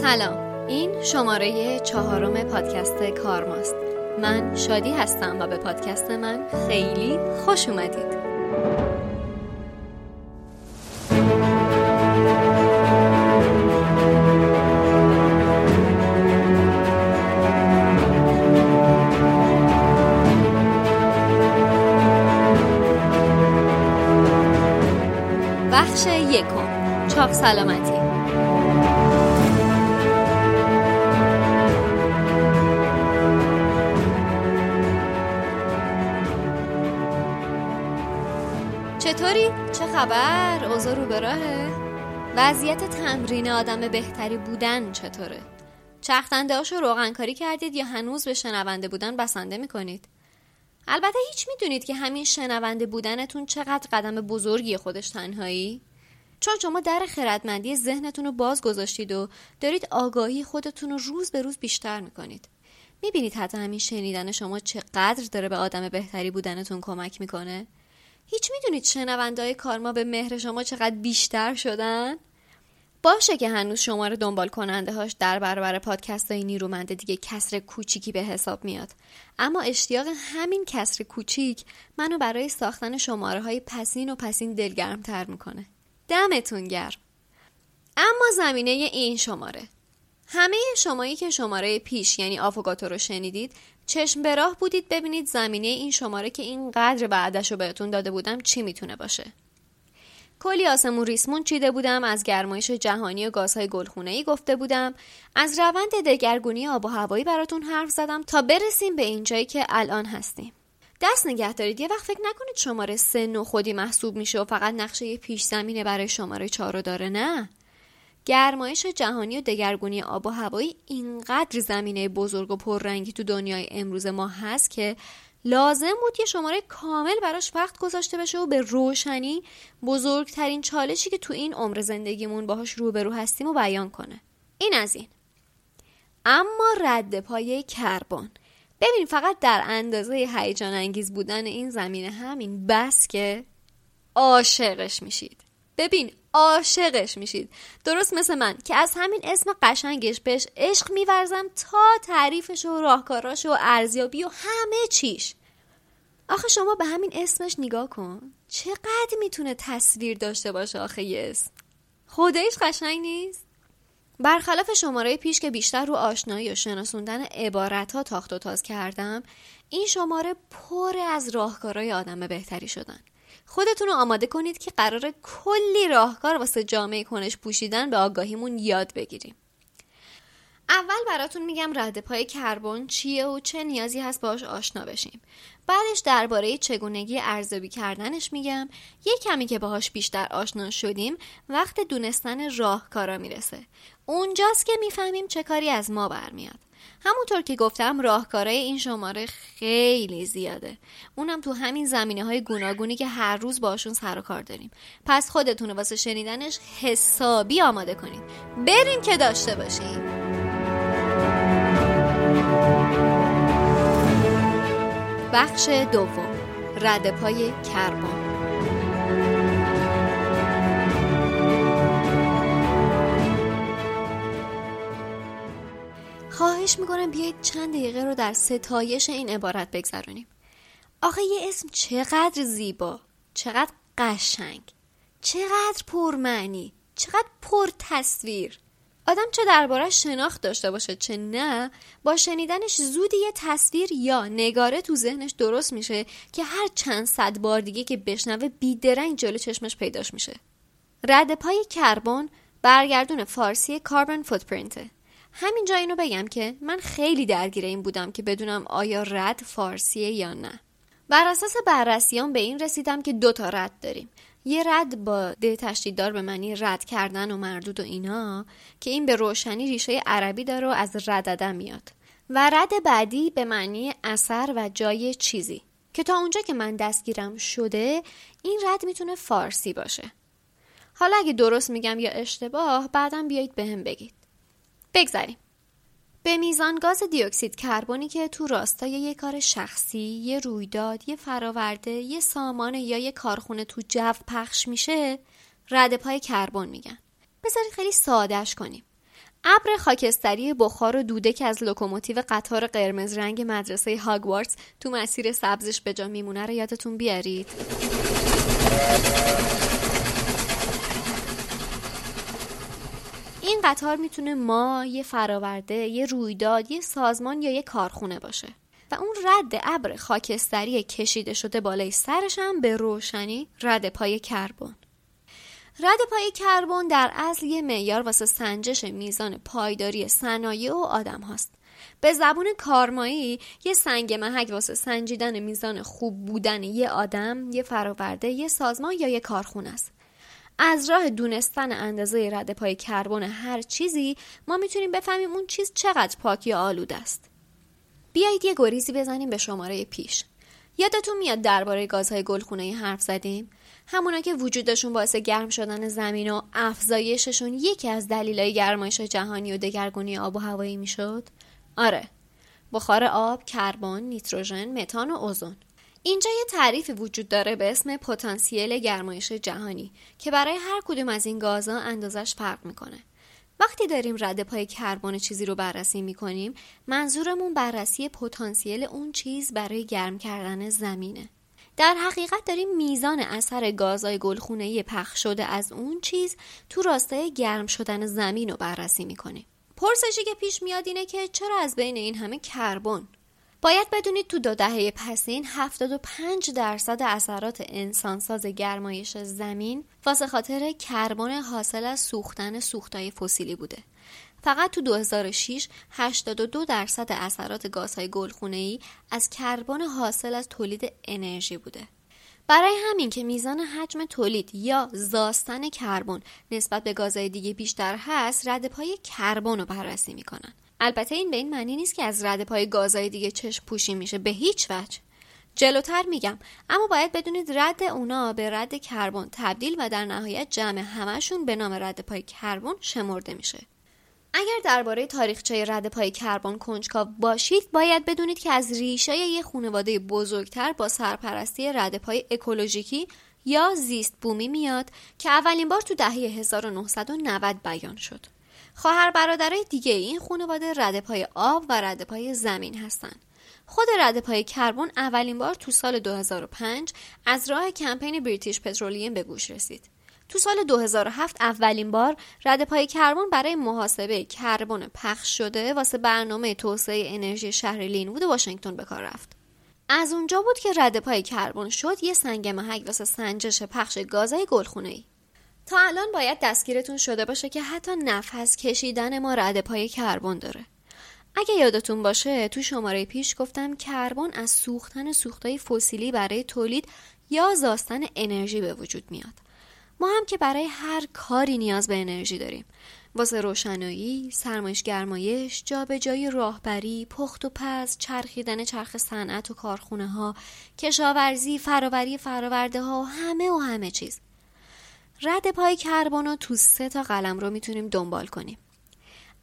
سلام. این شماره چهارم پادکست کارماست من شادی هستم و به پادکست من خیلی خوش اومدید. بخش یکم. چاق سلامتی. خبر؟ اوضاع رو به؟ وضعیت تمرین آدم بهتری بودن چطوره؟ چختنده هاشو روغنکاری کردید یا هنوز به شنونده بودن بسنده می‌کنید؟ البته هیچ می‌دونید که همین شنونده بودنتون چقدر قدم بزرگی خودش تنهایی؟ چون شما در خردمندی ذهنتون رو باز گذاشتید و دارید آگاهی خودتون رو روز به روز بیشتر می‌کنید. می‌بینید حتی همین شنیدن شما چقدر داره به آدم بهتری بودنتون کمک می‌کنه؟ هیچ می‌دونید شنوندهای کارما به مهر شما چقدر بیشتر شدن؟ باشه که هنوز شماره دنبال کننده هاش در برابر پادکست های نیرومنده دیگه کسر کوچیکی به حساب میاد. اما اشتیاق همین کسر کوچیک منو برای ساختن شماره های پسین و پسین دلگرم تر می‌کنه. دمتون گرم. اما زمینه این شماره. همه شمایی که شماره پیش یعنی آفوگاتو رو شنیدید چشم به راه بودید ببینید زمینه این شماره که اینقدر بعدش رو بهتون داده بودم چی می‌تونه باشه. کلی آسمون ریسمون چیده بودم از گرمایش جهانی و گازهای گلخونه ای گفته بودم از روند دگرگونی آب و هوایی براتون حرف زدم تا برسیم به اینجایی که الان هستیم. دست نگه دارید. یه وقت فکر نکنید شماره سه نو خودی محسوب میشه و فقط نقشه پیش زمینه برای شماره چهار رو داره نه؟ گرمایش جهانی و دگرگونی آب و هوایی اینقدر زمینه بزرگ و پررنگی تو دنیای امروز ما هست که لازم بود یه شماره کامل براش وقت گذاشته بشه و به روشنی بزرگترین چالشی که تو این عمر زندگیمون باهاش روبرو هستیم و بیان کنه. این از این. اما رد پای کربن. ببین فقط در اندازه هیجان انگیز بودن این زمینه همین بس که عاشقش میشید. ببین عاشقش میشید. درست مثل من که از همین اسم قشنگش بهش عشق میورزم تا تعریفش و راهکاراش و ارزیابی و همه چیش. آخه شما به همین اسمش نگاه کن. چقدر می‌تونه تصویر داشته باشه آخه یه اسم. خودش قشنگ نیست؟ برخلاف شماره پیش که بیشتر رو آشنایی و شناسوندن عبارت ها تاخت و تاز کردم این شماره پر از راهکارهای آدم بهتری شدن. خودتون رو آماده کنید که قرار کلی راهکار واسه جامعه کنش پوشیدن به آگاهیمون یاد بگیریم. اول براتون میگم رد پای کربن چیه و چه نیازی هست باش آشنا بشیم. بعدش درباره چگونگی ارزیابی کردنش میگم. یه کمی که باهاش بیشتر آشنا شدیم وقت دونستن راهکارا می‌رسه. اونجاست که می‌فهمیم چه کاری از ما برمیاد. همونطور که گفتم راهکارای این شماره خیلی زیاده. اونم تو همین زمینه های گوناگونی که هر روز باشون سر و کار داریم. پس خودتون واسه شنیدنش حسابی آماده کنید. بریم که داشته باشیم. بخش دوم. رد پای کربن. خواهش می‌کنم بیایید چند دقیقه رو در ستایش این عبارت بگذرونیم. آخه یه اسم چقدر زیبا چقدر قشنگ چقدر پرمعنی چقدر پر تصویر آدم چه دربارش شناخت داشته باشه چه نه با شنیدنش زودی یه تصویر یا نگاره تو ذهنش درست میشه که هر چند صد بار دیگه که بشنوه بیدرنگ جلو چشمش پیداش میشه. رد پای کربن برگردون فارسی کاربن فوتپرینته همینجا اینو بگم که من خیلی درگیر این بودم که بدونم آیا رد فارسیه یا نه. بر اساس بررسیان به این رسیدم که دو تا رد داریم. یه رد با ده تشدیددار به معنی رد کردن و مردود و اینا که این به روشنی ریشه عربی داره و از رددن میاد. و رد بعدی به معنی اثر و جای چیزی. که تا اونجا که من دستگیرم شده این رد می‌تونه فارسی باشه. حالا اگه درست میگم یا اشتباه بعدم بیایید بهم هم بگید. بگذریم به میزان گاز دیوکسید کربنی که تو راستای یه کار شخصی، یه رویداد، یه فراورده، یه سامان یا یه کارخونه تو جو پخش میشه رد پای کربن میگن. بذارید خیلی سادهش کنیم. ابر خاکستری بخار و دوده که از لوکوموتیو قطار قرمز رنگ مدرسه هاگوارتس تو مسیر سبزش به جا میمونه رو یادتون بیارید این قطار می‌تونه ما یه فراورده یه رویداد یه سازمان یا یه کارخونه باشه و اون رد ابر خاکستری کشیده شده بالای سرش هم به روشنی رد پای کربن رد پای کربن در اصل یه معیار واسه سنجش میزان پایداری صنایع و آدم هاست. به زبون کارمایی یه سنگ محک واسه سنجیدن میزان خوب بودن یه آدم، یه فراورده، یه سازمان یا یه کارخونه است. از راه دونستن اندازه رد پای کربن هر چیزی ما می‌تونیم بفهمیم اون چیز چقدر پاک یا آلود است. بیایید یه گریزی بزنیم به شماره پیش. یادتون میاد درباره گازهای گلخونه حرف زدیم؟ همونا که وجودشون باعث گرم شدن زمین و افزایششون یکی از دلایل گرمایش جهانی و دگرگونی آب و هوایی می‌شد آره بخار آب کربن نیتروژن متان و اوزون اینجا یه تعریفی وجود داره به اسم پتانسیل گرمایش جهانی که برای هر کدوم از این گازها اندازش فرق می‌کنه. وقتی داریم رد پای کربن چیزی رو بررسی می‌کنیم منظورمون بررسی پتانسیل اون چیز برای گرم کردن زمینه. در حقیقت داریم میزان اثر گازهای گلخونه پخش شده از اون چیز تو راستای گرم شدن زمین رو بررسی می‌کنیم. پرسشی که پیش میاد اینه که چرا از بین این همه کربن باید بدونید تو دو دهه پسین 75 درصد اثرات انسانساز گرمایش زمین واسه خاطر کربن حاصل از سوختن سوختای فسیلی بوده فقط تو 2006 82 درصد اثرات گازهای گلخونه‌ای از کربن حاصل از تولید انرژی بوده. برای همین که میزان حجم تولید یا زاستن کربن نسبت به گازهای دیگه بیشتر هست رد پای کربن رو بررسی می‌کنن البته این به این معنی نیست که از رد پای گازهای دیگه چشم پوشی میشه به هیچ وجه. جلوتر میگم. اما باید بدونید رد اونا به رد کربن تبدیل و در نهایت جمع همشون به نام رد پای کربن شمرده میشه. اگر درباره تاریخچه رد پای کربن کنجکاو باشید باید بدونید که از ریشه یه خانواده بزرگتر با سرپرستی رد پای اکولوژیکی یا زیست بومی میاد که اولین بار تو دهه 1990 بیان شد. خواهر برادرای دیگه این خانواده رد پای آب و رد پای زمین هستند. خود رد پای کربن اولین بار تو سال 2005 از راه کمپین بریتیش پترولیم به گوش رسید. تو سال 2007 اولین بار رد پای کربن برای محاسبه کربن پخش شده واسه برنامه توسعه انرژی شهر لینوود واشنگتن به کار رفت. از اونجا بود که رد پای کربن شد یه سنگ محک واسه سنجش پخش گازهای گلخونه ای. تا الان باید دستگیرتون شده باشه که حتی نفس کشیدن ما رد پای کربن داره. اگه یادتون باشه تو شماره پیش گفتم کربن از سوختن سوختهای فسیلی برای تولید یا زاستن انرژی به وجود میاد. ما هم که برای هر کاری نیاز به انرژی داریم واسه روشنایی، سرمایش گرمایش، جابجایی راهبری، پخت و پز، چرخیدن چرخ صنعت و کارخونه ها، کشاورزی، فراوری فراورده ها و همه و همه چیز. رد پای کربن رو تو سه تا قلم رو می‌تونیم دنبال کنیم.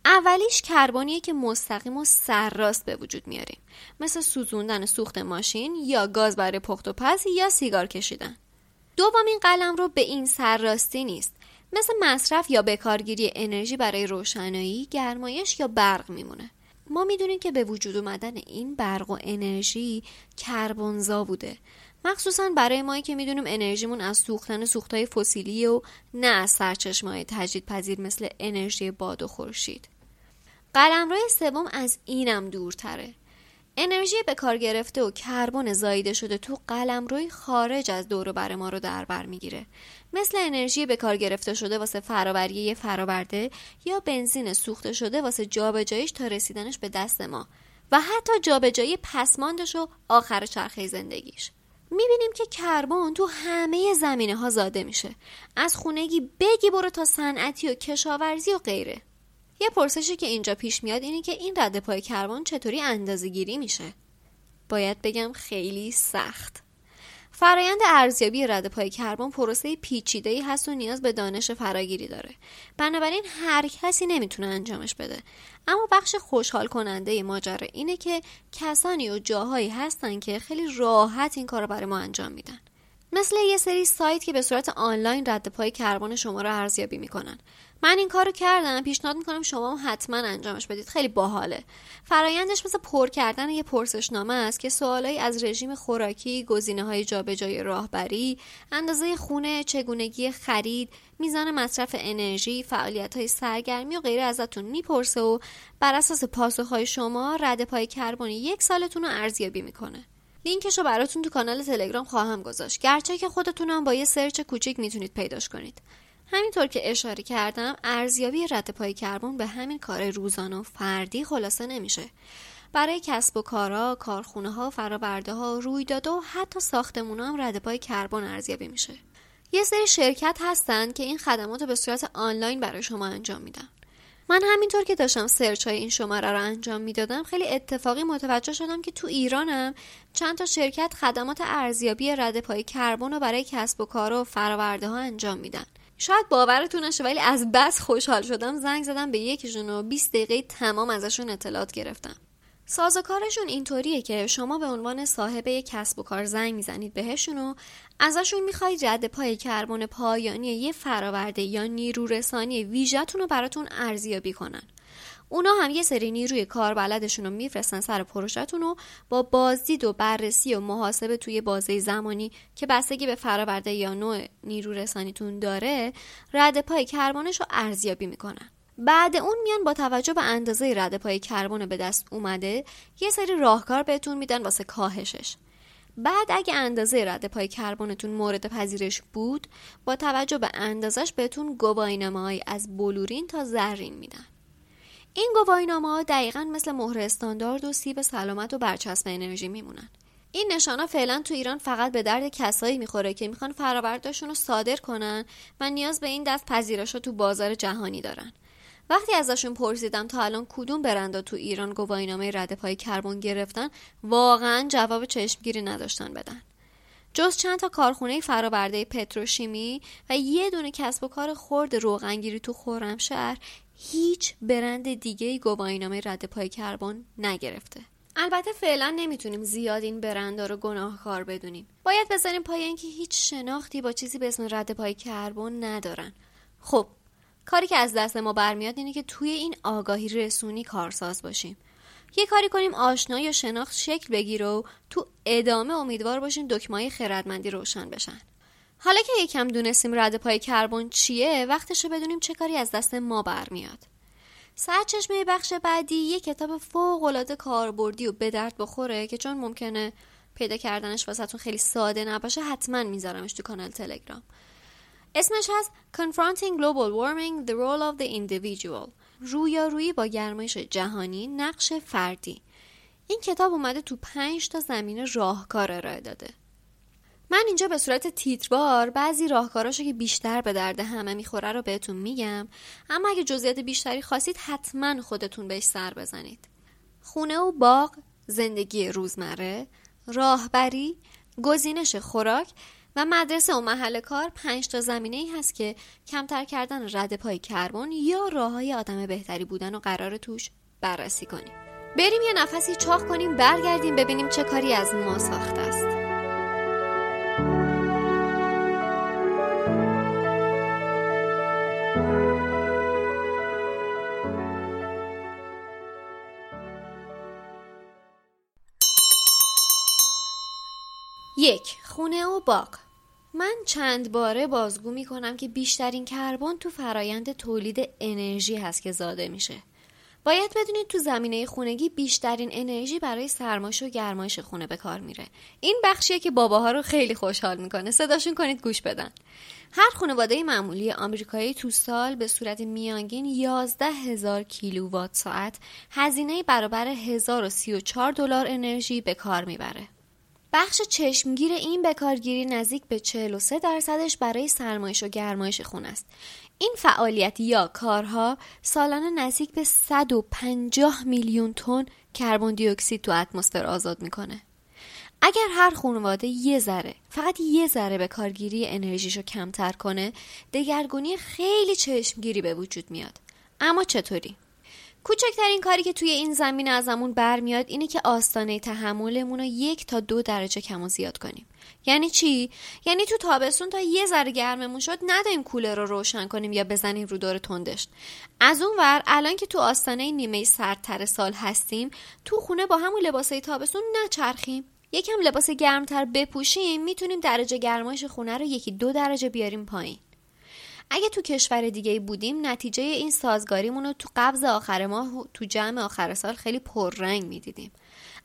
اولیش کربنیه که مستقیم و سرراست به وجود میاریم مثل سوزوندن سوخت ماشین یا گاز برای پخت و پز یا سیگار کشیدن دومین قلم رو به این سرراستی نیست مثل مصرف یا بکارگیری انرژی برای روشنایی، گرمایش یا برق میمونه. ما می‌دونیم که به وجود اومدن این برق و انرژی کربنزا بوده. مخصوصا برای مایی که می‌دونیم انرژیمون از سوختن سوختهای فسیلی و نه از سرچشمه تجدید پذیر مثل انرژی باد و خورشید. قلمرو سوم از اینم دورتره. انرژی به کار گرفته و کربن زایده شده تو قلمروی خارج از دور بر ما رو در بر می‌گیره مثل انرژی به کار گرفته شده واسه فراوری فراورده یا بنزین سوخته شده واسه جابجاییش تا رسیدنش به دست ما و حتی جابجایی پسماندش و آخر چرخه زندگیش می‌بینیم که کربن تو همه زمینه ها زاده میشه. از خونگی بگی برو تا صنعتی و کشاورزی و غیره. یه پرسشی که اینجا پیش میاد اینه که این رد پای کربن چطوری اندازه گیری میشه؟ باید بگم خیلی سخت. فرایند ارزیابی رد پای کربن پروسه پیچیده ای هست و نیاز به دانش فراگیری داره. بنابراین هر کسی نمی‌تونه انجامش بده. اما بخش خوشحال کننده ماجرا اینه که کسانی و جاهایی هستن که خیلی راحت این کار رو برای ما انجام میدن. مثل یه سری سایت که به صورت آنلاین رد پای کربن شما رو ارزیابی می‌کنن. من این کارو کردم پیشنهاد می‌کنم شما هم حتما انجامش بدید. خیلی باحاله. فرایندش مثل پر کردن یه پرسشنامه است که سوالایی از رژیم خوراکی گزینه های جابجایی راهبری اندازه خونه چگونگی خرید میزان مصرف انرژی فعالیت های سرگرمی و غیره ازتون می‌پرسه و بر اساس پاسخهای شما رد پای کربن یک سالتون رو ارزیابی می‌کنه. لینکش رو براتون تو کانال تلگرام خواهم گذاشت. گرچه که خودتونم با یه سرچ کوچیک می‌تونید پیداش کنید. همینطور که اشاره کردم ارزیابی رد پای کربن به همین کار روزانه و فردی خلاصه نمیشه برای کسب و کارا، کارخونه ها، فرآورده ها، رویداد و حتی ساختمون هم رد پای کربن ارزیابی میشه. یه سری شرکت هستن که این خدمات رو به صورت آنلاین برای شما انجام میدن. من همینطور که داشتم سرچ های این شماره رو انجام می‌دادم خیلی اتفاقی متوجه شدم که تو ایرانم چند تا شرکت خدمات ارزیابی رد پای کربن رو برای کسب و کار و فراورده ها انجام میدن. شاید باورتون نشه ولی از بس خوشحال شدم زنگ زدم به یکیشون و 20 دقیقه تمام ازشون اطلاعات گرفتم. سازوکارشون اینطوریه که شما به عنوان صاحب یک کسب و کار زنگ می‌زنید بهشون و ازشون می‌خواید رد پای کربن پایانی یه فراورده یا نیرو رسانی ویژتون رو براتون ارزیابی کنن. اونا هم یه سری نیروی کاربلدشون رو میفرستن سر پروژهتون رو با بازدید و بررسی و محاسبه توی بازه زمانی که بستگی به فراورده یا نوع نیرو رسانیتون داره رد پای کربنش رو ارزیابی می‌کنن. بعد اون میان با توجه به اندازه رد پای کربن به دست اومده یه سری راهکار بهتون میدن واسه کاهشش. بعد اگه اندازه رد پای کربنتون مورد پذیرش بود با توجه به اندازش بهتون گواهینامه‌ای از بلورین تا زرین میدن. این گواهینامه ها دقیقا مثل مهر استاندارد و سیب سلامت و برچسب انرژی میمونن. این نشانه فعلا تو ایران فقط به درد کسایی می‌خوره که می‌خوان فرآوردهاشون رو صادر کنن و نیاز به این دست پذیرش تو بازار جهانی دارن. وقتی ازشون پرسیدم تا الان کدوم برندا تو ایران گواهینامه رد پای کربن گرفتن واقعا جواب چشمگیری نداشتن بدن. جز چند تا کارخونه فرآورده پتروشیمی و یه دونه کسب و کار خرد روغنگیری تو خرمشهر هیچ برند دیگه گواهینامه رد پای کربن نگرفته. البته فعلا نمی‌تونیم زیاد این برندها رو گناهکار بدونیم. باید بذاریم پای اینکه هیچ شناختی با چیزی به اسم رد پای کربن ندارن. خب کاری که از دست ما برمیاد اینه که توی این آگاهی رسونی کارساز باشیم. یه کاری کنیم آشنایی و شناخت شکل بگیره و تو ادامه امیدوار باشیم دکمای خردمندی روشن بشن. حالا که یکم دونستیم رد پای کربن چیه وقتشه بدونیم چه کاری از دست ما برمیاد. سرچشمه بخش بعدی یه کتاب فوق العاده کاربردی و به درد بخوره که چون ممکنه پیدا کردنش واسهتون خیلی ساده نباشه حتما میذارمش تو کانال تلگرام. اسمش هست Confronting Global Warming The Role of the Individual. رویارویی با گرمایش جهانی نقش فردی. این کتاب اومده تو پنج تا زمینه راهکار ارائه داده. من اینجا به صورت تیتروار بعضی راهکاراشو که بیشتر به درد همه می‌خوره رو بهتون میگم. اما اگه جزئیات بیشتری خواستید حتما خودتون بهش سر بزنید. خونه و باغ زندگی روزمره راهبری گزینش خوراک و مدرسه و محل کار پنج تا زمینه ای هست که کمتر کردن رد پای کربن یا راه های آدم بهتری بودن و قرار توش بررسی کنیم. بریم یه نفسی چاق کنیم برگردیم ببینیم چه کاری از ما ساخته است. یک خونه و باغ. من چند باره بازگو می کنم که بیشترین کربن تو فرایند تولید انرژی هست که زاده میشه. باید بدونید تو زمینه خونگی بیشترین انرژی برای سرمایش و گرمایش خونه به کار میره. این بخشیه که باباها رو خیلی خوشحال می‌کنه. صداشون کنید گوش بدن. هر خانواده معمولی آمریکایی تو سال به صورت میانگین 11 هزار کیلووات ساعت هزینه برابر 1034 دلار انرژی به کار می‌بره. بخش چشمگیر این بکارگیری نزدیک به 43 درصدش برای سرمایش و گرمایش خونه است. این فعالیت یا کارها سالانه نزدیک به 150 میلیون تن کربن دی اکسید تو اتمسفر آزاد می‌کنه. اگر هر خانواده یه ذره فقط یه ذره به کارگیری انرژیشو کمتر کنه دگرگونی خیلی چشمگیری به وجود میاد اما چطوری کوچکترین کاری که توی این زمین ازمون برمیاد اینه که آستانه تحملمون رو یک تا دو درجه کم و زیاد کنیم. یعنی چی؟ یعنی تو تابستون تا یه ذره گرممون شد نداریم کولر رو روشن کنیم یا بزنیم رو دور تندش از اون ور الان که تو آستانه نیمه سردتر سال هستیم تو خونه با همون لباسای تابستون نچرخیم. یکم لباس گرمتر بپوشیم می‌تونیم درجه گرمایش خونه رو یکی دو درجه بیاریم پایین. اگه تو کشور دیگه بودیم نتیجه این سازگاریمون رو تو قبض آخر ماه تو جمع آخر سال خیلی پررنگ می‌دیدیم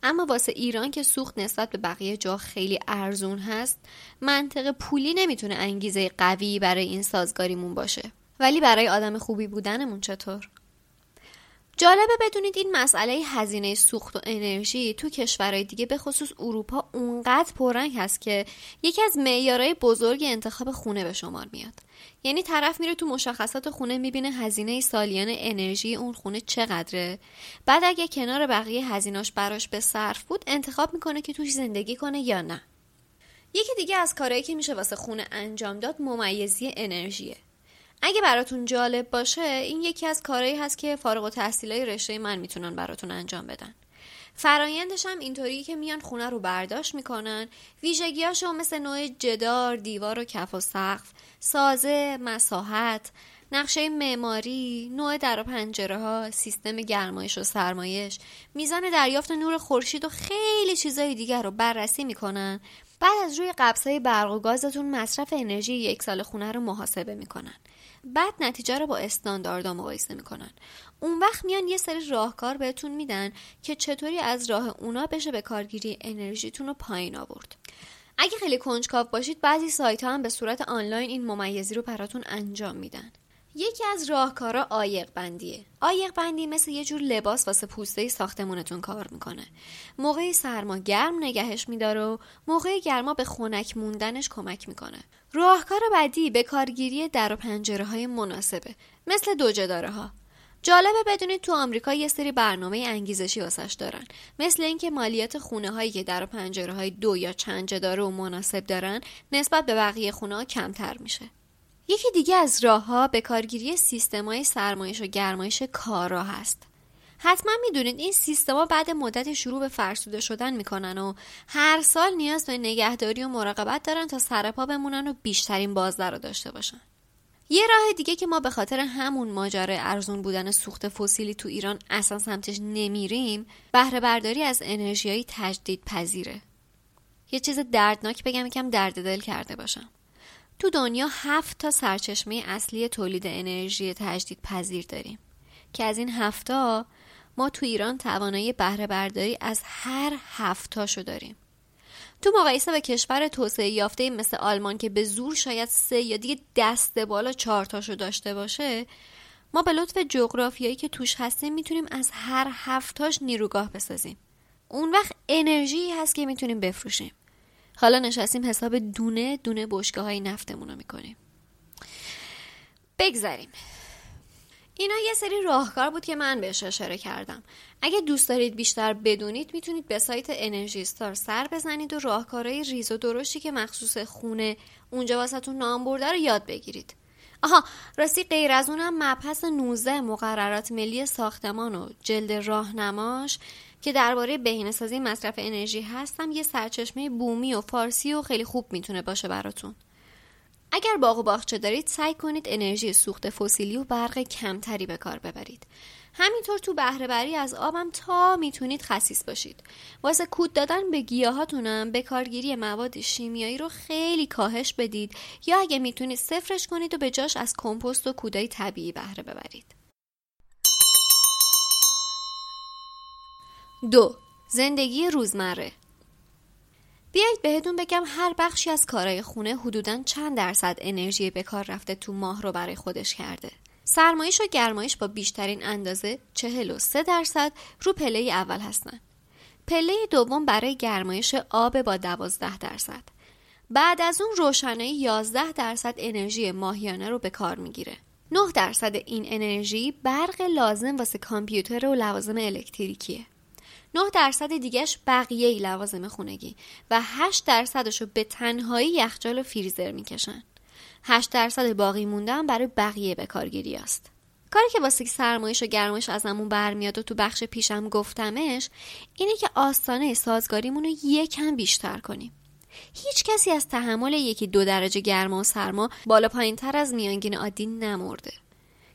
اما واسه ایران که سوخت نسبت به بقیه جا خیلی ارزون هست منطق پولی نمی‌تونه انگیزه قوی برای این سازگاریمون باشه ولی برای آدم خوبی بودنمون چطور؟ جالبه بدونید این مسئله هزینه سوخت و انرژی تو کشورهای دیگه به خصوص اروپا اونقدر پررنگ هست که یکی از معیارهای بزرگ انتخاب خونه به شمار میاد. یعنی طرف میره تو مشخصات خونه می‌بینه هزینه سالیان انرژی اون خونه چقدره. بعد اگه کنار بقیه هزیناش براش به صرف بود انتخاب می‌کنه که توش زندگی کنه یا نه. یکی دیگه از کارهایی که میشه واسه خونه انجام داد ممیزی انرژیه. اگه براتون جالب باشه این یکی از کارهایی هست که فارغ های رشته من می‌تونن براتون انجام بدن. فرایندش هم اینطوری که میان خونه رو برداشت می‌کنن ویژگیاشو مثل نوع جدار، دیوار و کف و سقف، سازه، مساحت، نقشه معماری، نوع در و پنجره ها، سیستم گرمایش و سرمایش، میزان دریافت نور خورشید و خیلی چیزای دیگر رو بررسی می‌کنن. بعد از روی قبضای برق و گازتون مصرف انرژی یک سال خونه رو محاسبه می‌کنن. بعد نتیجه رو با استانداردها مقایسه می‌کنن. اون وقت میان یه سری راهکار بهتون میدن که چطوری از راه اونا بشه به کارگیری انرژیتون رو پایین آورد. اگه خیلی کنجکاو باشید بعضی سایت ها هم به صورت آنلاین این ممیزی رو براتون انجام میدن. یکی از راهکارا آیق بندیه آیق بندی مثل یه جور لباس واسه پوسته ساختمونتون کار می‌کنه. موقع سرما گرم نگهش میداره و موقع گرما به خنک موندنش کمک می‌کنه. راهکار بعدی به کارگیری در و پنجره های مناسبه مثل دو جداره ها جالبه بدونید تو آمریکا یه سری برنامه انگیزشی واسش دارن. مثل اینکه مالیات خونه هایی که در و پنجره های دو یا چند جداره و مناسب دارن نسبت به بقیه خونه ها کمتر میشه. یکی دیگه از راه ها به کارگیری سیستم های سرمایش و گرمایش کارا هست. حتما می‌دونید این سیستما بعد مدت شروع به فرسوده شدن می‌کنن و هر سال نیاز به نگهداری و مراقبت دارن تا سرپا بمونن و بیشترین بازده رو داشته باشن. یه راه دیگه که ما به خاطر همون ماجرای ارزون بودن سوخت فسیلی تو ایران اصلا سمتش نمیریم بهره برداری از انرژیایی تجدید پذیره یه چیز دردناک بگم یکم درد دل کرده باشم. تو دنیا هفت تا سرچشمه اصلی تولید انرژی تجدید پذیر داریم که از این هفتا ما تو ایران توانایی بهره برداری از هر هفتاشو داریم. تو مقایسه به کشور توسعه یافته مثل آلمان که به زور شاید سه یا دیگه دست بالا چهارتاشو داشته باشه ما به لطف جغرافیایی که توش هستیم می‌تونیم از هر هفتاش نیروگاه بسازیم. اون وقت انرژی هست که می‌تونیم بفروشیم. حالا نشستیم حساب دونه دونه بشگاه های نفتمون رو می‌کنیم. بگذریم. اینا یه سری راهکار بود که من بهش اشاره کردم. اگه دوست دارید بیشتر بدونید می‌تونید به سایت انرژی ستار سر بزنید و راهکارهای ریز و درشتی که مخصوص خونه اونجا واسهتون نام برده رو یاد بگیرید. آها راستی غیر از اونم مبحث 19 مقررات ملی ساختمان و جلد راهنماش که درباره بهینه‌سازی مصرف انرژی هستم یه سرچشمه بومی و فارسی و خیلی خوب می‌تونه باشه براتون. اگر باغ و باغچه دارید سعی کنید انرژی سوخت فسیلی و برق کمتری به کار ببرید. همینطور تو بهره از آبم تا می‌تونید خصیص باشید. واسه کود دادن به گیاهاتونم به کارگیری مواد شیمیایی رو خیلی کاهش بدید یا اگه می‌تونید صفرش کنید و به جاش از کمپوست و کودای طبیعی بهره ببرید. دو زندگی روزمره. بیایید بهتون بگم هر بخشی از کارهای خونه حدودا چند درصد انرژی به کار رفته تو ماه رو برای خودش کرده. سرمایش و گرمایش با بیشترین اندازه 43 درصد رو پله اول هستن. پله دوم برای گرمایش آب با 12 درصد. بعد از اون روشنایی 11 درصد انرژی ماهیانه رو به کار می‌گیره. 9 درصد این انرژی برق لازم واسه کامپیوتر و لوازم الکتریکیه. 9 درصد دیگهش بقیه لوازم خونگی و 8 درصدش رو به تنهایی یخچال و فریزر می‌کشن. 8 درصد باقی موندن برای بقیه به کارگیری است. کاری که واسه سرمایش و گرمایش ازمون برمیاد و تو بخش پیشم گفتمش اینه که آستانه سازگاریمون رو یکم بیشتر کنیم. هیچ کسی از تحمل یکی دو درجه گرما و سرما بالا پایین تر از میانگین عادی نمرده.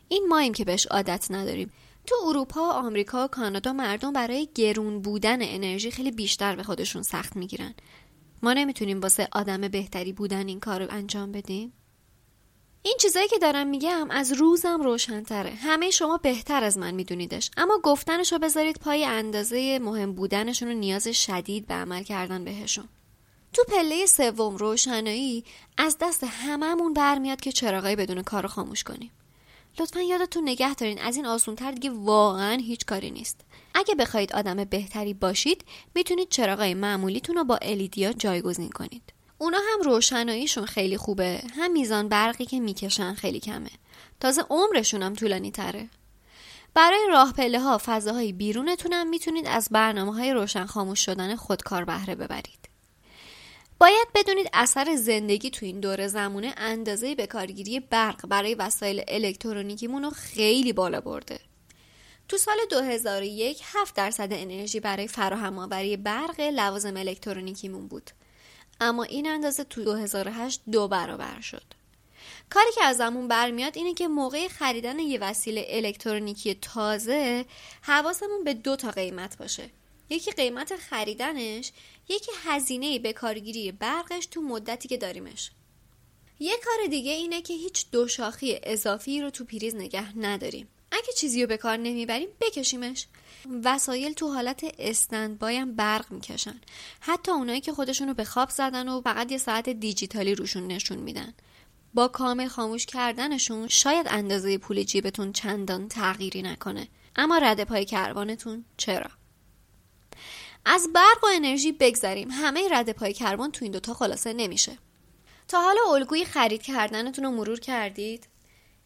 این ماییم که بهش عادت نداریم. تو اروپا آمریکا کانادا مردم برای گرون بودن انرژی خیلی بیشتر به خودشون سخت می‌گیرن. ما نمی‌تونیم واسه آدم بهتری بودن این کار رو انجام بدیم. این چیزایی که دارم میگم از روزم روشنتره. همه شما بهتر از من میدونیدش. اما گفتنش رو بذارید پای اندازه مهم بودنشون و نیاز شدید به عمل کردن بهشون. تو پله سوم روشنایی از دست هممون برمیاد که چراغای بدون کار خاموش کنیم. لطفا یادتون نگه دارین از این آسونتر دیگه واقعا هیچ کاری نیست. اگه بخواید آدم بهتری باشید می‌تونید چراغای معمولیتون رو با الیدیا جایگزین کنید. اونا هم روشناییشون خیلی خوبه. هم میزان برقی که می‌کشن خیلی کمه. تازه عمرشون هم طولانی تره. برای راه پله ها فضاهای بیرونتون هم می‌تونید از برنامه های روشن خاموش شدن خودکار بهره ببرید. باید بدونید اثر زندگی تو این دور زمونه اندازه به کارگیری برق برای وسایل الکترونیکیمون رو خیلی بالا برده. تو سال 2001 7 درصد انرژی برای فراهم آوری برق لوازم الکترونیکیمون بود. اما این اندازه تو 2008 دو برابر شد. کاری که ازمون برمیاد اینه که موقع خریدن یه وسیله الکترونیکی تازه حواسمون به دو تا قیمت باشه. یکی قیمت خریدنش یکی هزینه به کارگیری برقش تو مدتی که داریمش. یه کار دیگه اینه که هیچ دوشاخی اضافی رو تو پریز نگه نداریم. اگه چیزی رو به کار نمی‌بریم بکشیمش. وسایل تو حالت استندبای هم برق می‌کشن. حتی اونایی که خودشون رو به خواب زدن و فقط یه ساعت دیجیتالی روشون نشون میدن. با کامل خاموش کردنشون شاید اندازه پول جیبتون چندان تغییری نکنه. اما رده پای کروانتون چرا؟ از برق و انرژی بگذریم. همه رده پای کربن تو این دوتا خلاصه نمیشه. تا حالا الگوی خرید کردنتون رو مرور کردید؟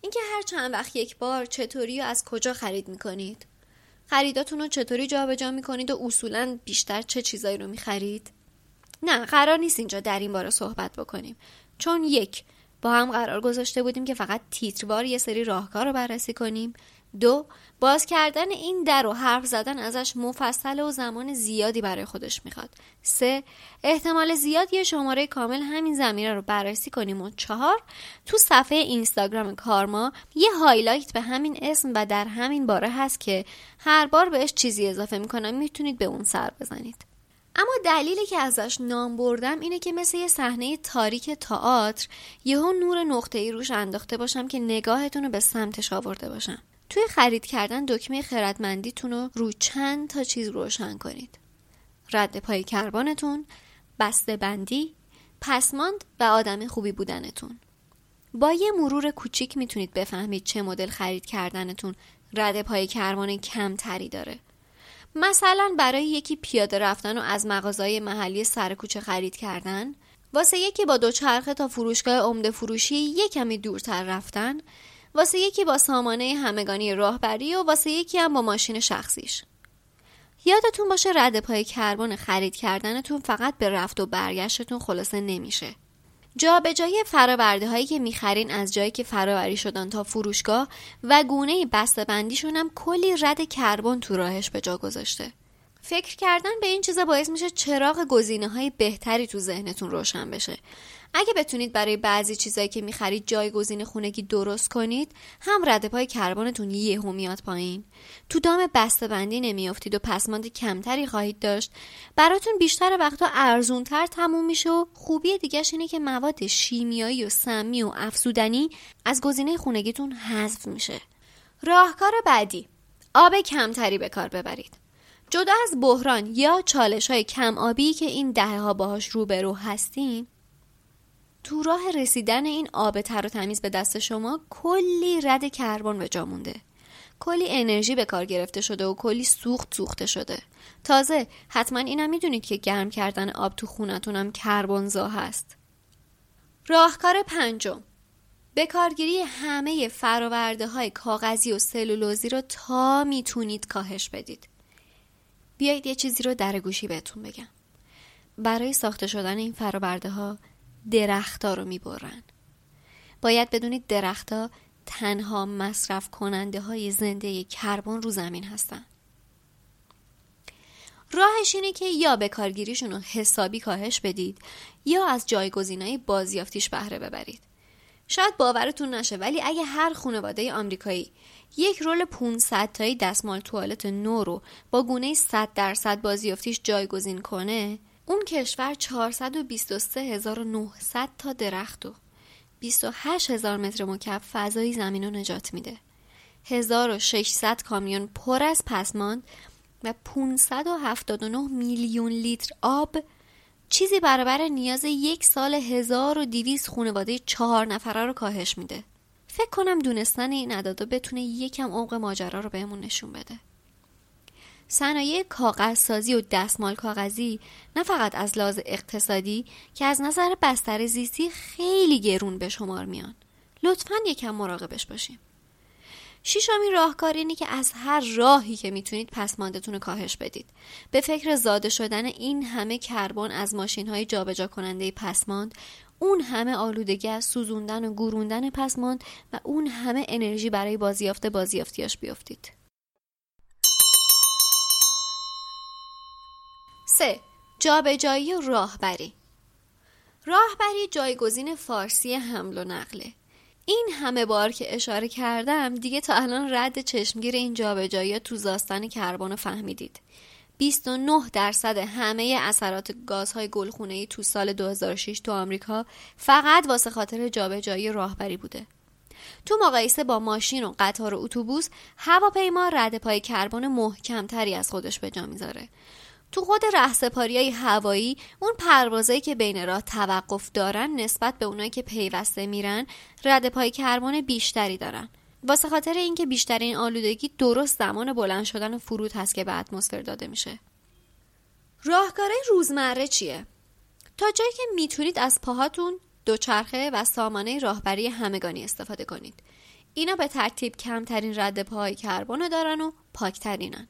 اینکه هر چند وقت یک بار چطوری و از کجا خرید می‌کنید؟ خریداتون رو چطوری جابجا می‌کنید و اصولا بیشتر چه چیزایی رو می‌خرید؟ نه قرار نیست اینجا در این باره صحبت بکنیم. چون یک با هم قرار گذاشته بودیم که فقط تیتروار یه سری راهکار رو بررسی کنیم. دو باز کردن این در و حرف زدن ازش مفصل و زمان زیادی برای خودش می‌خواد. سه احتمال زیاد یه شماره کامل همین زمینه رو بررسی کنیم و چهار تو صفحه اینستاگرام کارما یه هایلایت به همین اسم و در همین باره هست که هر بار بهش چیزی اضافه می‌کنم می‌تونید به اون سر بزنید. اما دلیلی که ازش نام بردم اینه که مثل یه صحنه تاریک تئاتر یهو نور نقطه‌ای روش انداخته باشم که نگاهتون رو به سمتش آورده باشم. توی خرید کردن دکمه خردمندیتون رو رو چند تا چیز روشن کنید. رد پای کربانتون، بسته بندی، پسماند و آدم خوبی بودنتون. با یه مرور کوچیک می‌تونید بفهمید چه مدل خرید کردنتون رد پای کربن کمتری داره. مثلا برای یکی پیاده رفتن و از مغازهای محلی سر کوچه خرید کردن، واسه یکی با دوچرخه تا فروشگاه عمده فروشی یه کمی دورتر رفتن واسه یکی با سامانه همگانی راهبری و واسه یکی هم با ماشین شخصیش. یادتون باشه رد پای کربن خرید کردنتون فقط به رفت و برگشتتون خلاصه نمیشه. جا به جای فراورده هایی که می‌خرین از جایی که فراوری شدن تا فروشگاه و گونه بسته بندیشون هم کلی رد کربن تو راهش به جا گذاشته. فکر کردن به این چیزا باعث میشه چراغ گزینه های بهتری تو ذهنتون روشن بشه. اگه بتونید برای بعضی چیزایی که می‌خرید جایگزین خونگی درست کنید هم رده پای کربنتون یهو میاد پایین. تو دام بسته بندی نمیافتید و پسماند کمتری خواهید داشت. براتون بیشتر وقتا ارزونتر تموم میشه و خوبی دیگهش اینه که مواد شیمیایی و سمی و افزودنی از گزینه خونگیتون حذف میشه. راهکار بعدی آب کمتری به کار ببرید. جدا از بحران یا چالش های کم آبی که این دهه ها باهاش روبرو هستیم تو راه رسیدن این آب تر و تمیز به دست شما کلی رد کربن به جا مونده. کلی انرژی به کار گرفته شده و کلی سوخت سوخته شده. تازه حتما اینم می‌دونید که گرم کردن آب تو خونتونم کربنزا هست. راهکار پنجم. به کارگیری همه فراورده های کاغذی و سلولوزی رو تا می‌تونید کاهش بدید. بیایید یه چیزی رو در گوشی بهتون بگم. برای ساخته شدن این فراورده ها درختها رو می‌برن. باید بدونید درختها تنها مصرف کننده های زنده کربن رو زمین هستن. راهش اینه که یا به کارگیریشون رو حسابی کاهش بدید یا از جایگزینای بازیافتیش بهره ببرید. شاید باورتون نشه ولی اگه هر خانواده آمریکایی یک رول 500 تایی دستمال توالت نو رو با گونه 100 درصد بازیافتیش جایگزین کنه اون کشور 423900 تا درخت و 28000 متر مکعب فضای زمین رو نجات میده 1600 کامیون پر از پسماند و 579 میلیون لیتر آب چیزی برابر نیاز یک سال 1200 خانواده چهار نفره رو کاهش میده. فکر کنم دونستن این عددا بتونه یکم عمق ماجرا رو بهمون نشون بده. صنایع کاغذ سازی و دستمال کاغذی نه فقط از لحاظ اقتصادی که از نظر بستر زیستی خیلی گرون به شمار میان. لطفا یکم مراقبش باشیم. شیشمین راهکار اینه که از هر راهی که می‌تونید پسماندتون رو کاهش بدید به فکر زاده شدن این همه کربن از ماشین های جابجا کننده پسماند اون همه آلودگی از سوزوندن و گوروندن پسماند و اون همه انرژی برای بازیافت بازیافتیاش بیافتید 3. جابجایی و راهبری راهبری جایگزین فارسی حمل و نقله این همه بار که اشاره کردم دیگه تا الان رد چشمگیر این جابجایی تو زاستن کربن فهمیدید 29 درصد همه اثرات گازهای گلخونه تو سال 2006 تو آمریکا فقط واسه خاطر جابجایی راهبری بوده. تو مقایسه با ماشین و قطار و اتوبوس هواپیما رد پای کربن محکمتری از خودش به جا می‌ذاره تو خود رهسپاری های هوایی اون پروازایی که بین راه توقف دارن نسبت به اونایی که پیوسته میرن رد پای کربن بیشتری دارن. واسه خاطر اینکه بیشترین آلودگی درست زمان بلند شدن فرود هست که به اتمسفر داده میشه. راهکارهای روزمره چیه؟ تا جایی که می‌تونید از پاهاتون دوچرخه و سامانه راهبری همگانی استفاده کنید. اینا به ترتیب کمترین رد پای کربن دارن و پاکترینن.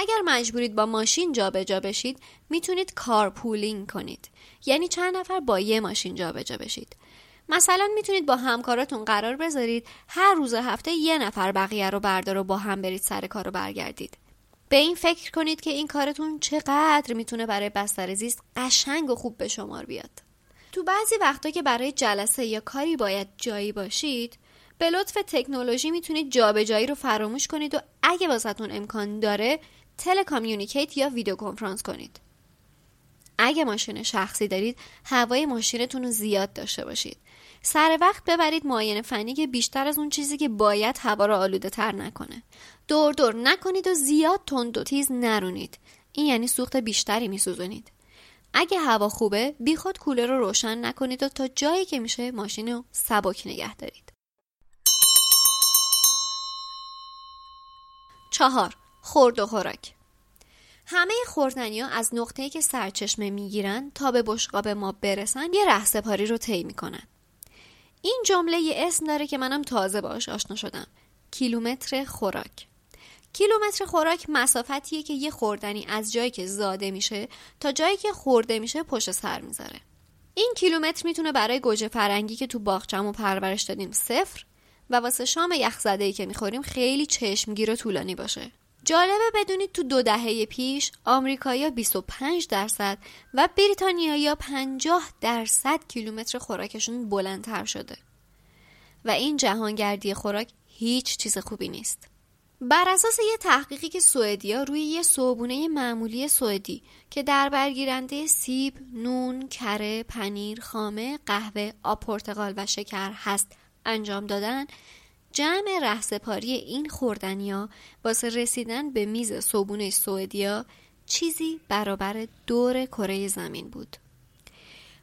اگر مجبورید با ماشین جابجا جا بشید می‌تونید کارپولینگ کنید. یعنی چند نفر با یه ماشین جابجا جا بشید. مثلا می‌تونید با همکاراتون قرار بذارید هر روز هفته یه نفر بقیه رو بردار و با هم برید سر کار رو برگردید. به این فکر کنید که این کارتون چقدر می‌تونه برای بستر زیست قشنگ و خوب به شمار بیاد. تو بعضی وقتا که برای جلسه یا کاری باید جایی باشید به لطف تکنولوژی می‌تونید جابجایی رو فراموش کنید و اگه واسهتون امکان داره تلکامیونیکیت یا ویدیو کنفرانس کنید. اگه ماشین شخصی دارید هوای ماشینتون رو زیاد داشته باشید. سر وقت ببرید معاینه فنی که بیشتر از اون چیزی که باید هوا رو آلوده تر نکنه. دور دور نکنید و زیاد تند و تیز نرونید. این یعنی سوخت بیشتری میسوزونید. اگه هوا خوبه بیخود کولر رو روشن نکنید و تا جایی که میشه ماشین رو سبک نگه دارید. چهار خورد و خوراک. همه خوردنی ها از نقطه‌ای که سرچشمه می‌گیرن تا به بشقاب ما برسن یه رهسپاری رو طی می‌کنن. این جمله یه اسم داره که منم تازه باش آشنا شدم. کیلومتر خوراک. کیلومتر خوراک مسافتیه که یه خوردنی از جایی که زاده میشه تا جایی که خورده میشه پشت سر می‌ذاره. این کیلومتر می‌تونه برای گوجه فرنگی که تو باغچه‌مون پرورش دادیم صفر و واسه شام یخزده ای که می‌خوریم خیلی چشمگیر و طولانی باشه. جالبه بدونید تو دو دهه پیش آمریکایا 25 درصد و بریتانیایا 50 درصد کیلومتر خوراکشون بلندتر شده. و این جهانگردی خوراک هیچ چیز خوبی نیست. بر اساس یه تحقیقی که سوئدیا روی یه صوبونه معمولی سوئدی که در برگیرنده سیب، نون، کره، پنیر، خامه، قهوه، آب پرتقال و شکر هست انجام دادن جمع رهسپاری این خوردنیا واسه رسیدن به میز صبونه سوئدیا چیزی برابر دور کره زمین بود.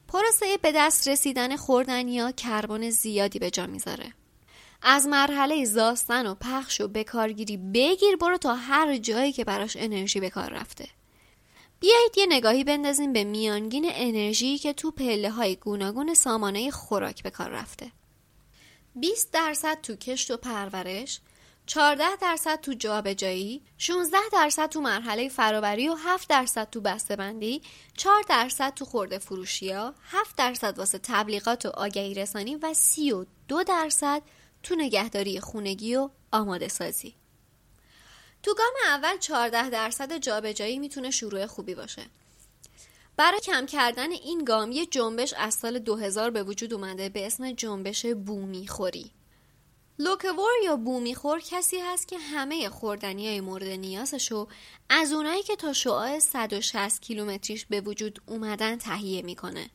پروسه به دست رسیدن خوردنیا کربن زیادی به جا می‌ذاره. از مرحله زاستن و پخش و بکارگیری بگیر برو تا هر جایی که براش انرژی به کار رفته. بیایید یه نگاهی بندازیم به میانگین انرژی که تو پله های گوناگون سامانه خوراک به کار رفته. 20 درصد تو کشت و پرورش 14 درصد تو جابجایی 16 درصد تو مرحله فراوری و 7 درصد تو بندی 4 درصد تو خورده فروشی ها 7 درصد واسه تبلیغات و آگهی رسانی و 32 درصد تو نگهداری خونگی و آماده سازی. تو گام اول 14 درصد جابجایی می‌تونه شروع خوبی باشه. برای کم کردن این گام یه جنبش از سال 2000 به وجود اومده به اسم جنبش بومی خوری لوکوور یا بومیخور کسی هست که همه خوردنی های مورد نیازشو از اونایی که تا شعاع 160 کیلومتریش به وجود اومدن تهیه می‌کنه.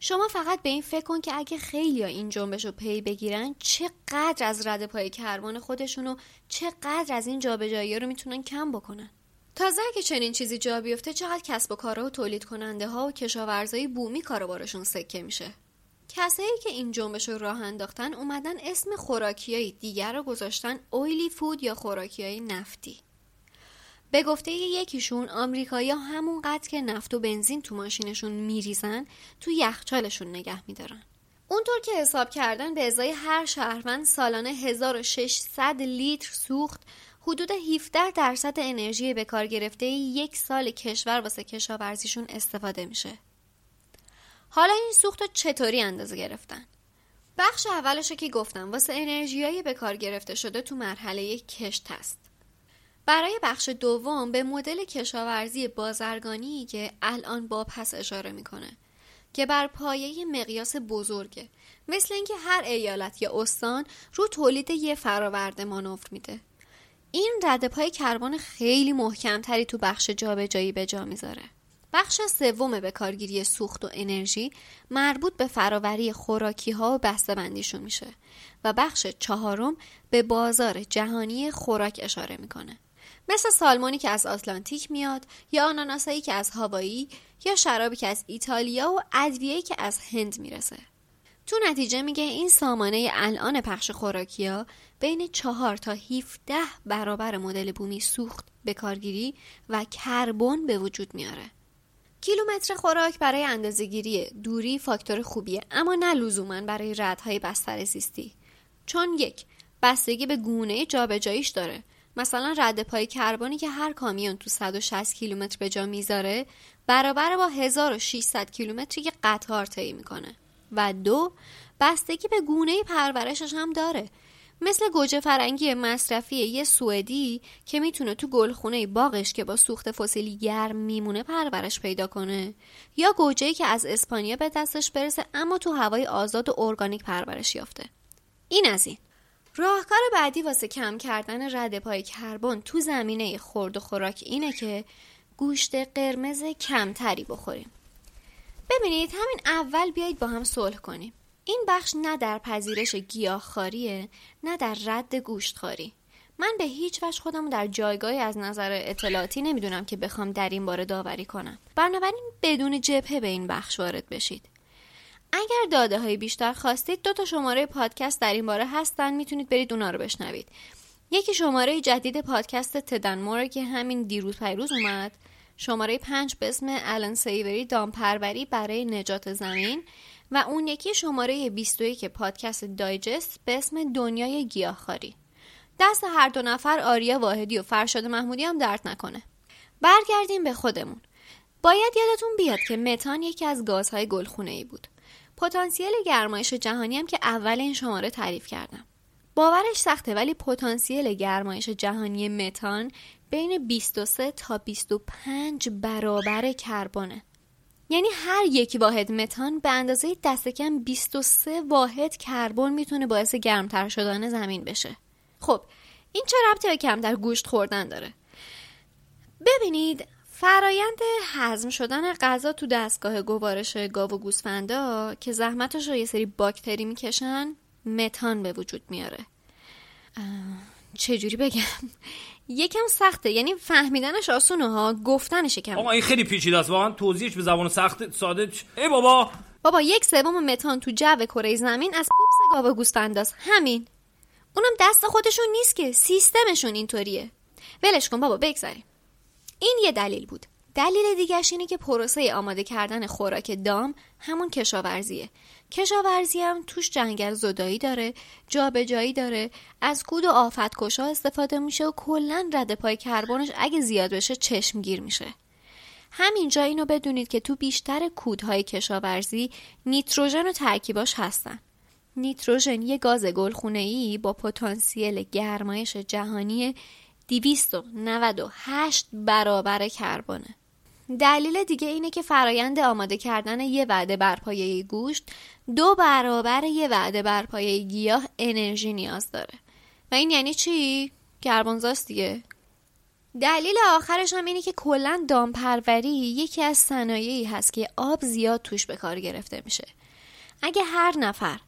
شما فقط به این فکر کن که اگه خیلی ها این جنبش رو پی بگیرن چقدر از رد پای کربن خودشون و چقدر از این جابجایی رو می‌تونن کم بکنن. تازه اگه چنین چیزی جا بیفته چقدر کسب و کارها و تولید کننده ها و کشاورزای بومی کاروبارشون سکه میشه. کسایی که این جنبش رو راه انداختن اومدن اسم خوراکیایی دیگر رو گذاشتن اویلی فود یا خوراکیای نفتی به گفته یکیشون آمریکایی همون قدر که نفت و بنزین تو ماشینشون میریزن تو یخچالشون نگه میدارن اونطور که حساب کردن به ازای هر شهروند سالانه 1600 لیتر سوخت حدود 17 درصد انرژی به کار گرفته یک سال کشور واسه کشاورزیشون استفاده میشه. حالا این سوخت رو چطوری اندازه گرفتن؟ بخش اولش که گفتم واسه انرژیای به کار گرفته شده تو مرحله کشت هست برای بخش دوم به مدل کشاورزی بازرگانی که الان با پس اشاره می‌کنه که بر پایه مقیاس بزرگه. مثل اینکه هر ایالت یا استان رو تولید یه فراورده مانور میده. این رده پای کربن خیلی محکمتری تو بخش جابجایی به جا می‌ذاره. بخش سوم به کارگیری سوخت و انرژی مربوط به فراوری خوراکی ها و بسته بندیشون میشه و بخش چهارم به بازار جهانی خوراک اشاره می‌کنه. مثل سالمونی که از آتلانتیک میاد یا آناناسایی که از هاوایی یا شرابی که از ایتالیا و ادویه‌ای که از هند می‌رسه. تو نتیجه میگه این سامانه الان پخش خوراکی ها بین چهار تا 17 برابر مدل بومی سوخت به کارگیری و کربن به وجود میاره. کیلومتر خوراک برای اندازهگیری دوری فاکتور خوبیه اما نه لزوما برای ردهای بستر زیستی. چون یک بستگی به گونه جابجاییش داره. مثلا رد پای کربنی که هر کامیون تو 160 کیلومتر به جا می‌ذاره برابر با 1600 کیلومتری که قطار طی می‌کنه. و دو بستگی به گونه پرورشش هم داره. مثل گوجه فرنگی مصرفی یه سوئدی که می‌تونه تو گلخونه باغش که با سوخت فسیلی گرم میمونه پرورش پیدا کنه. یا گوجه که از اسپانیا به دستش برسه اما تو هوای آزاد و ارگانیک پرورش یافته. این از این. راهکار بعدی واسه کم کردن رد پای کربن تو زمینه خورد و خوراک اینه که گوشت قرمز کمتری بخوریم. ببینید همین اول بیایید با هم صلح کنیم. این بخش نه در پذیرش گیاهخواریه نه در رد گوشتخواری. من به هیچ وجه خودم در جایگاهی از نظر اطلاعاتی نمی‌دونم که بخوام در این باره داوری کنم. بنابراین بدون جبهه به این بخش وارد بشید. اگر داده های بیشتر خواستید دو تا شماره پادکست در این باره هستن می‌تونید برید اونا رو بشنوید. یکی شماره جدید پادکست تدن که همین دیروز پیروز اومد. شماره پنج به اسم الان سیوری دامپروری برای نجات زمین و اون یکی شماره 21 پادکست دایجست به اسم دنیای گیاهخواری. دست هر دو نفر آریا واحدی و فرشاد محمودی هم درد نکنه. برگردیم به خودمون. باید یادتون بیاد که متان یکی از گازهای گلخونه ای بود. پتانسیل گرمایش جهانی هم که اول این شماره تعریف کردم. باورش سخته ولی پتانسیل گرمایش جهانی متان بین 23 تا 25 برابر کربونه یعنی هر یک واحد متان به اندازه دست کم 23 واحد کربن می‌تونه باعث گرمتر شدن زمین بشه. خب این چه ربطی به کمتر گوشت خوردن داره؟ ببینید فرایند هضم شدن غذا تو دستگاه گوارش گاو و گوسفندا که زحمتش رو یه سری باکتری می‌کشن متان به وجود میاره. چجوری بگم؟ یکم سخته. یعنی فهمیدنش آسونه ها گفتنش کم آقا این خیلی پیچیده است. واقعا توضیحش به زبان سخت ساده ای بابا. بابا یک سوم متان تو جو کره زمین از پوپس گاو گوسفنداست همین. اونم دست خودشون نیست که سیستمشون اینطوریه. ولش کن بابا بگذاریم. این یه دلیل بود. دلیل دیگرش اینه که پروسه آماده کردن خوراک دام همون کشاورزیه. کشاورزی هم توش جنگل زدایی داره جابجایی داره. از کود و آفت کشا استفاده میشه و کلا رد پای کربنش اگه زیاد بشه چشمگیر میشه. همینجا اینو بدونید که تو بیشتر کودهای کشاورزی نیتروژن و ترکیباش هستن. نیتروژن یه گاز گلخونه‌ای با پتانسیل گرمایش جهانی 298 برابر کربونه. دلیل دیگه اینه که فرایند آماده کردن یه وعده بر پایه گوشت دو برابر یه وعده بر پایه گیاه انرژی نیاز داره. و این یعنی چی؟ کربنزاست دیگه. دلیل آخرش هم اینه که کلا دامپروری یکی از صنایعی هست که آب زیاد توش به کار گرفته میشه. اگه هر نفر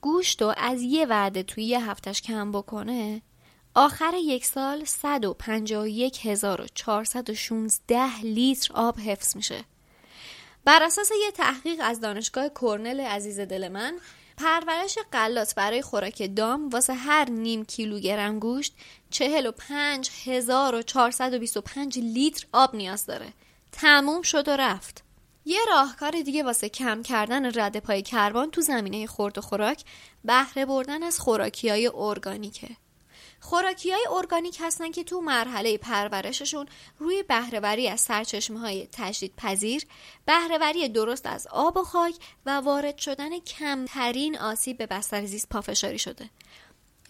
گوشت رو از یه وعده توی یه هفتش کم بکنه آخر یک سال 151416 لیتر آب حفظ میشه. بر اساس یه تحقیق از دانشگاه کرنل عزیز دل من پرورش قلات برای خوراک دام واسه هر نیم کیلوگرم گوشت 45425 لیتر آب نیاز داره. تموم شد و رفت. یه راهکار دیگه واسه کم کردن رد پای کربن تو زمینه خورد و خوراک بهره بردن از خوراکی های ارگانیکه. خوراکی های ارگانیک هستن که تو مرحله پرورششون روی بهرهوری از سرچشمه های تجدید پذیر، بهرهوری درست از آب و خاک و وارد شدن کمترین آسیب به بستر زیست پافشاری شده.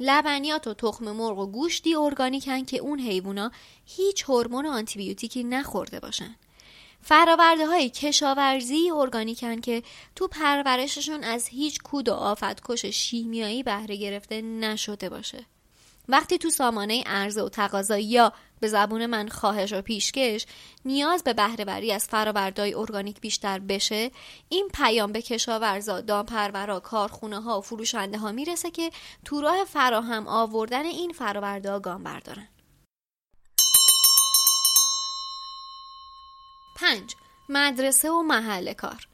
لبنیات و تخم مرغ و گوشتی ارگانیکن که اون حیوونا هیچ هورمون آنتیبیوتیکی نخورده باشن. فراورده های کشاورزی ارگانیکن که تو پرورششون از هیچ کود و آفتکش شیمیایی بهره گرفته نشده باشه. وقتی تو سامانه عرضه و تقاضا یا به زبون من خواهش و پیشکش نیاز به بهرهوری از فرآوردهای ارگانیک بیشتر بشه این پیام به کشاورزا دامپرورا کارخونه ها و فروشنده ها می‌رسه که تو راه فراهم آوردن این فرآوردهها گام بردارن 5. مدرسه و محل کار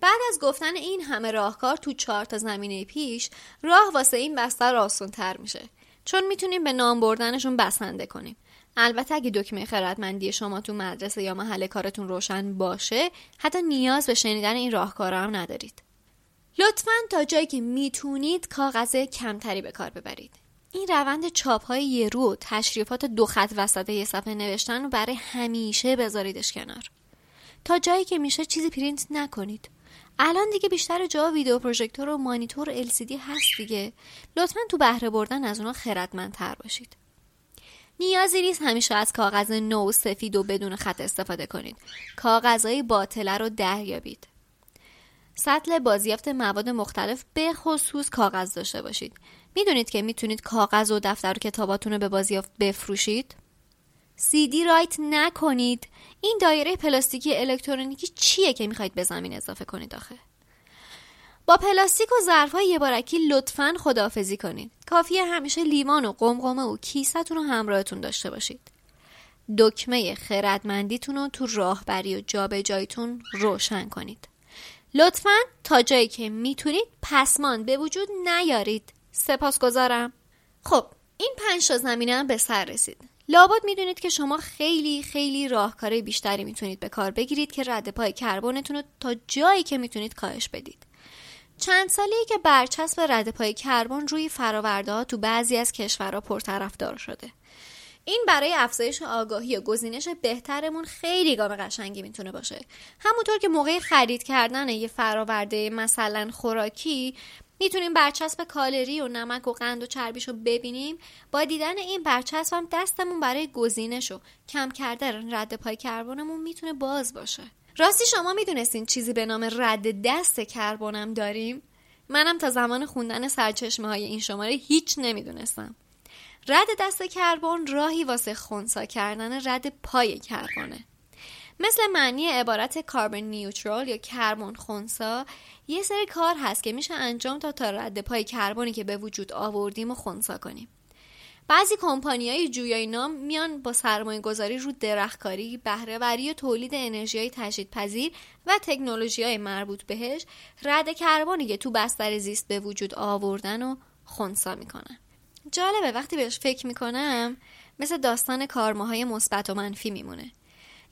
بعد از گفتن این همه راهکار تو چهار تا زمینه پیش راه واسه این بستر آسون تر میشه چون می‌تونیم به نام بردنشون بسنده کنیم. البته اگه دکمه خردمندی شما تو مدرسه یا محل کارتون روشن باشه حتی نیاز به شنیدن این راهکارا هم ندارید. لطفا تا جایی که می‌تونید کاغذ کمتری به کار ببرید. این روند چاپ های یه رو تشریفات دو خط وسط یه صفحه نوشتن رو برای همیشه بذاریدش کنار. تا جایی که میشه چیزی پرینت نکنید. الان دیگه بیشتر جا ویدیو پروژکتور و مانیتور LCD هست دیگه. لطفا تو بهره بردن از اونا خردمندتر باشید. نیازی نیست همیشه از کاغذ نو سفید و بدون خط استفاده کنید. کاغذهای باطله رو دریابید. سطل بازیافت مواد مختلف به خصوص کاغذ داشته باشید. می‌دونید که می‌تونید کاغذ و دفتر و کتاباتون رو به بازیافت بفروشید؟ دی رایت نکنید. این دایره پلاستیکی الکترونیکی چیه که می‌خواید به زمین اضافه کنید آخه؟ با پلاستیک و ظرفهای یه بارکی لطفا خداحافظی کنید. کافیه همیشه لیوان و قمقمه و کیستون رو همراهتون داشته باشید. دکمه خردمندیتون رو تو راهبری و جابجاییتون روشن کنید. لطفا تا جایی که می‌تونید پسمان به وجود نیارید. سپاسگزارم. خب این پنج تا زمینه هم به سر رسید. لابد می‌دونید که شما خیلی خیلی راهکار بیشتری می‌تونید به کار بگیرید که رد پای کربنتون رو تا جایی که می‌تونید کاهش بدید. چند سالی که برچسب رد پای کربن روی فراورده ها تو بعضی از کشورها پرطرفدار شده. این برای افزایش آگاهی و گزینش بهترمون خیلی گام قشنگی می‌تونه باشه. همونطور که موقع خرید کردن یه فراورده مثلا خوراکی می‌تونیم برچسب کالری و نمک و قند و چربیش رو ببینیم؟ با دیدن این برچسب هم دستمون برای گزینش و کم کردن رد پای کربنمون می‌تونه باز باشه. راستی شما می‌دونستین چیزی به نام رد دست کربنم داریم؟ منم تا زمان خوندن سرچشمه های این شماره هیچ نمی‌دونستم. رد دست کربن راهی واسه خونسا کردن رد پای کربونه مثل معنی عبارت کاربن نیوترال یا کربن خونسا یه سری کار هست که میشه انجام تا تا رد پای کربنی که به وجود آوردیم و خونسا کنیم بعضی کمپانی های جویای نام میان با سرمایه گذاری رو درختکاری، بهرهوری و تولید انرژی های پذیر و تکنولوژی های مربوط بهش رد کربنی که تو بستر زیست به وجود آوردن و خونسا می‌کنن. جالبه وقتی بهش فکر می‌کنم مثل داستان کارماهای مثبت و منفی میمونه.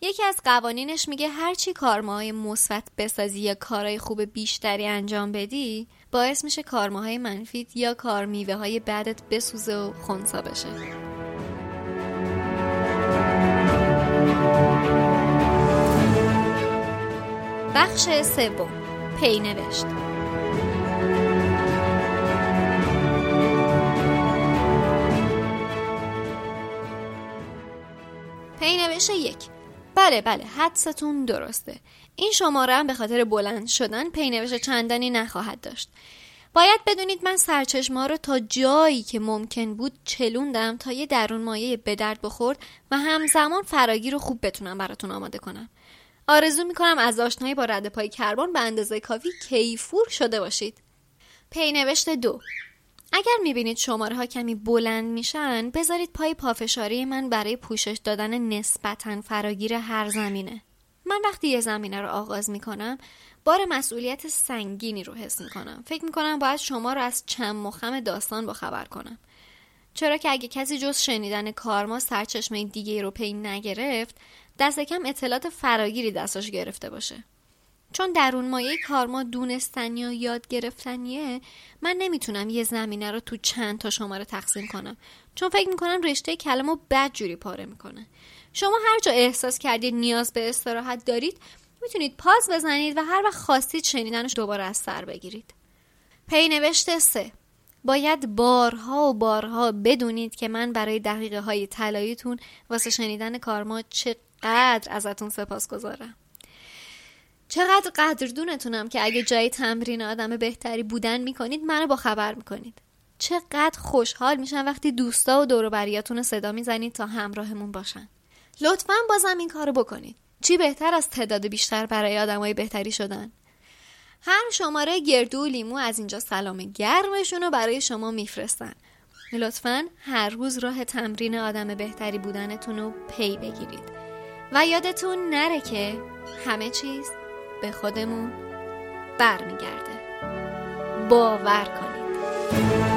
یکی از قوانینش میگه هر چی کارماهای مثبت بسازی یا کارهای خوب بیشتری انجام بدی باعث میشه کارماهای منفی یا کارمیوه های بدت بسوزه و خونسا بشه. بخش سوم پی نوشت پی نوشت یک بله بله حدستون درسته. این شماره هم به خاطر بلند شدن پینوش چندانی نخواهد داشت. باید بدونید من سرچشمه رو تا جایی که ممکن بود چلوندم تا یه درون مایه به درد بخورد و همزمان فراگیر رو خوب بتونم براتون آماده کنم. آرزو می‌کنم از آشنایی با رد پای کربن به اندازه کافی کیفور شده باشید. پینوشت دو. اگر می‌بینید شماره ها کمی بلند میشن بذارید پای پافشاری من برای پوشش دادن نسبتا فراگیر هر زمینه. من وقتی یه زمینه رو آغاز می‌کنم بار مسئولیت سنگینی رو حس می‌کنم. فکر می‌کنم باید شما رو از چند مخم داستان با خبر کنم. چرا که اگه کسی جز شنیدن کارما سرچشمه دیگه رو پی نگرفت دست کم اطلاعات فراگیری دستش گرفته باشه. چون درون مایه کارما دونستنی و یاد گرفتنیه من نمی‌تونم یه زمینه رو تو چند تا شماره تقسیم کنم. چون فکر می‌کنم رشته کلمو بد جوری پاره می‌کنه. شما هر جا احساس کردید نیاز به استراحت دارید می‌تونید پاز بزنید و هر وقت خواستید شنیدنش دوباره از سر بگیرید. پی نوشته سه. باید بارها و بارها بدونید که من برای دقیقه های طلاییتون واسه شنیدن کارما چقدر ازتون سپاس گذارم چقدر قدردونتونم که اگه جای تمرین آدم بهتری بودن می‌کنید منو با خبر می‌کنید. چقدر خوشحال میشن وقتی دوستا و دوروبریاتون رو صدا می‌زنید تا همراهمون باشن. لطفا بازم این کارو بکنید. چی بهتر از تعداد بیشتر برای آدمای بهتری شدن؟ هر شماره گردو لیمو از اینجا سلام گرمشون رو برای شما میفرستن. لطفا هر روز راه تمرین آدم بهتری بودنتون رو پی بگیرید. و یادتون نره که همه چیز به خودمون برمیگرده. باور کنید.